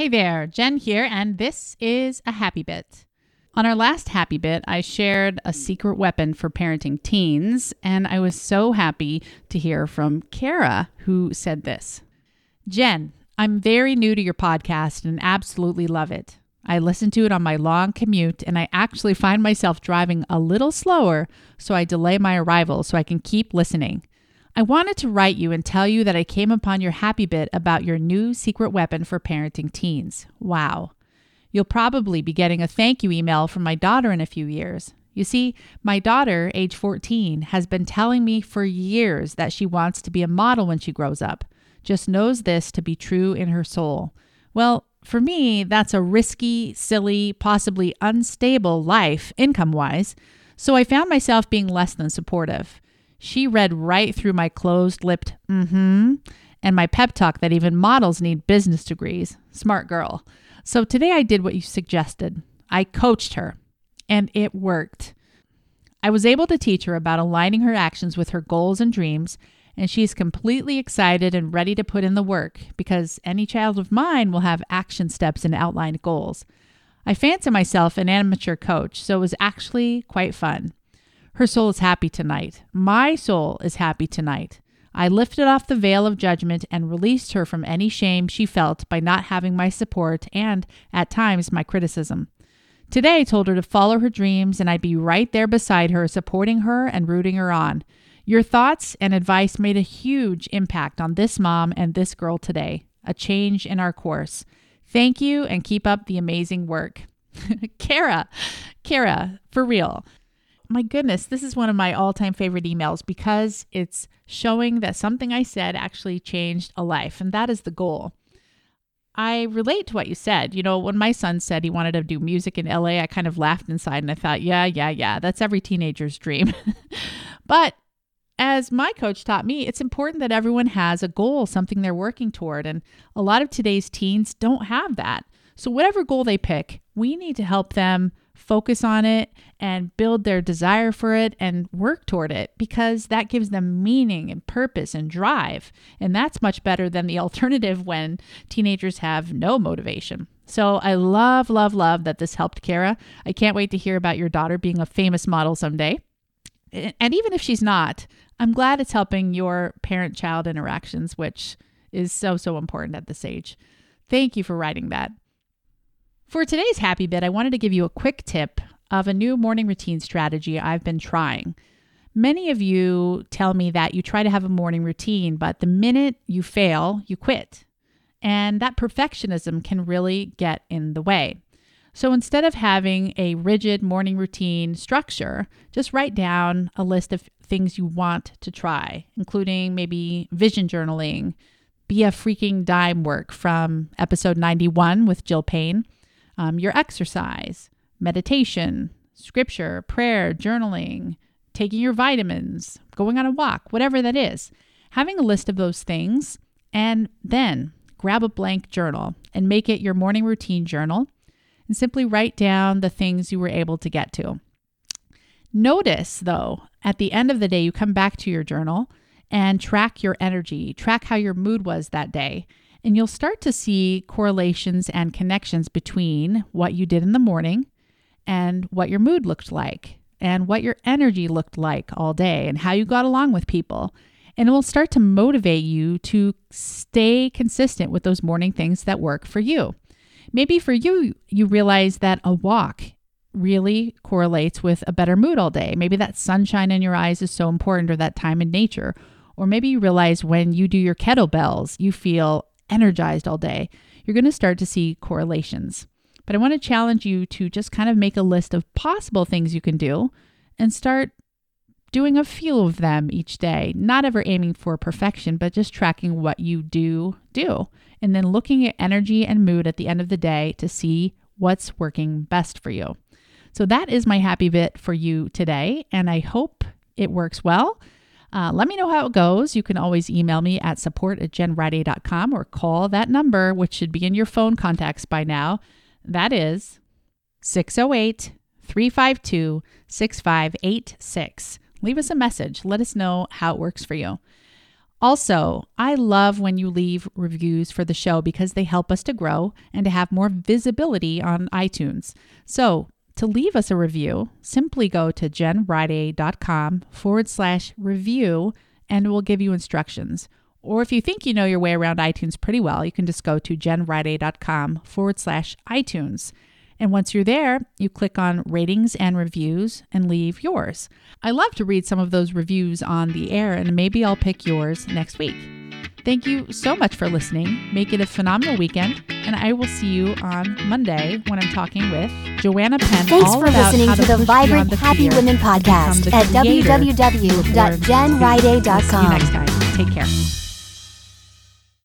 Hey there, Jen here, and this is a happy bit. On our last happy bit, I shared a secret weapon for parenting teens, and I was so happy to hear from Kara, who said this Jen, I'm very new to your podcast and absolutely love it. I listen to it on my long commute, and I actually find myself driving a little slower, so I delay my arrival so I can keep listening. I wanted to write you and tell you that I came upon your happy bit about your new secret weapon for parenting teens. Wow. You'll probably be getting a thank you email from my daughter in a few years. You see, my daughter, age 14, has been telling me for years that she wants to be a model when she grows up, just knows this to be true in her soul. Well, for me, that's a risky, silly, possibly unstable life income wise, so I found myself being less than supportive. She read right through my closed lipped mm hmm and my pep talk that even models need business degrees. Smart girl. So today I did what you suggested. I coached her, and it worked. I was able to teach her about aligning her actions with her goals and dreams, and she's completely excited and ready to put in the work because any child of mine will have action steps and outlined goals. I fancy myself an amateur coach, so it was actually quite fun. Her soul is happy tonight. My soul is happy tonight. I lifted off the veil of judgment and released her from any shame she felt by not having my support and, at times, my criticism. Today, I told her to follow her dreams, and I'd be right there beside her, supporting her and rooting her on. Your thoughts and advice made a huge impact on this mom and this girl today, a change in our course. Thank you and keep up the amazing work. Kara, Kara, for real my goodness, this is one of my all time favorite emails because it's showing that something I said actually changed a life, and that is the goal. I relate to what you said. You know, when my son said he wanted to do music in LA, I kind of laughed inside and I thought, yeah, yeah, yeah, that's every teenager's dream. but as my coach taught me, it's important that everyone has a goal, something they're working toward. And a lot of today's teens don't have that. So, whatever goal they pick, we need to help them focus on it and build their desire for it and work toward it because that gives them meaning and purpose and drive. And that's much better than the alternative when teenagers have no motivation. So I love, love, love that this helped Kara. I can't wait to hear about your daughter being a famous model someday. And even if she's not, I'm glad it's helping your parent child interactions, which is so, so important at this age. Thank you for writing that. For today's happy bit, I wanted to give you a quick tip of a new morning routine strategy I've been trying. Many of you tell me that you try to have a morning routine, but the minute you fail, you quit. And that perfectionism can really get in the way. So instead of having a rigid morning routine structure, just write down a list of things you want to try, including maybe vision journaling, be a freaking dime work from episode 91 with Jill Payne um, your exercise, meditation, scripture, prayer, journaling, taking your vitamins, going on a walk, whatever that is. Having a list of those things, and then grab a blank journal and make it your morning routine journal and simply write down the things you were able to get to. Notice, though, at the end of the day, you come back to your journal and track your energy, track how your mood was that day, and you'll start to see correlations and connections between what you did in the morning and what your mood looked like and what your energy looked like all day and how you got along with people. And it will start to motivate you to stay consistent with those morning things that work for you. Maybe for you, you realize that a walk really correlates with a better mood all day. Maybe that sunshine in your eyes is so important, or that time in nature. Or maybe you realize when you do your kettlebells, you feel energized all day, you're going to start to see correlations. But I want to challenge you to just kind of make a list of possible things you can do and start doing a few of them each day, not ever aiming for perfection, but just tracking what you do do. And then looking at energy and mood at the end of the day to see what's working best for you. So that is my happy bit for you today. And I hope it works well. Uh, let me know how it goes. You can always email me at support at jenriday.com or call that number, which should be in your phone contacts by now. That is 608 352 6586. Leave us a message. Let us know how it works for you. Also, I love when you leave reviews for the show because they help us to grow and to have more visibility on iTunes. So, to leave us a review, simply go to jenriday.com forward slash review and we'll give you instructions. Or if you think you know your way around iTunes pretty well, you can just go to jenriday.com forward slash iTunes. And once you're there, you click on ratings and reviews and leave yours. I love to read some of those reviews on the air, and maybe I'll pick yours next week. Thank you so much for listening. Make it a phenomenal weekend, and I will see you on Monday when I'm talking with Joanna Penn. Thanks for listening to the Vibrant the Happy Women podcast at creator you were born to be. www.jenriday.com. See you next time. Take care.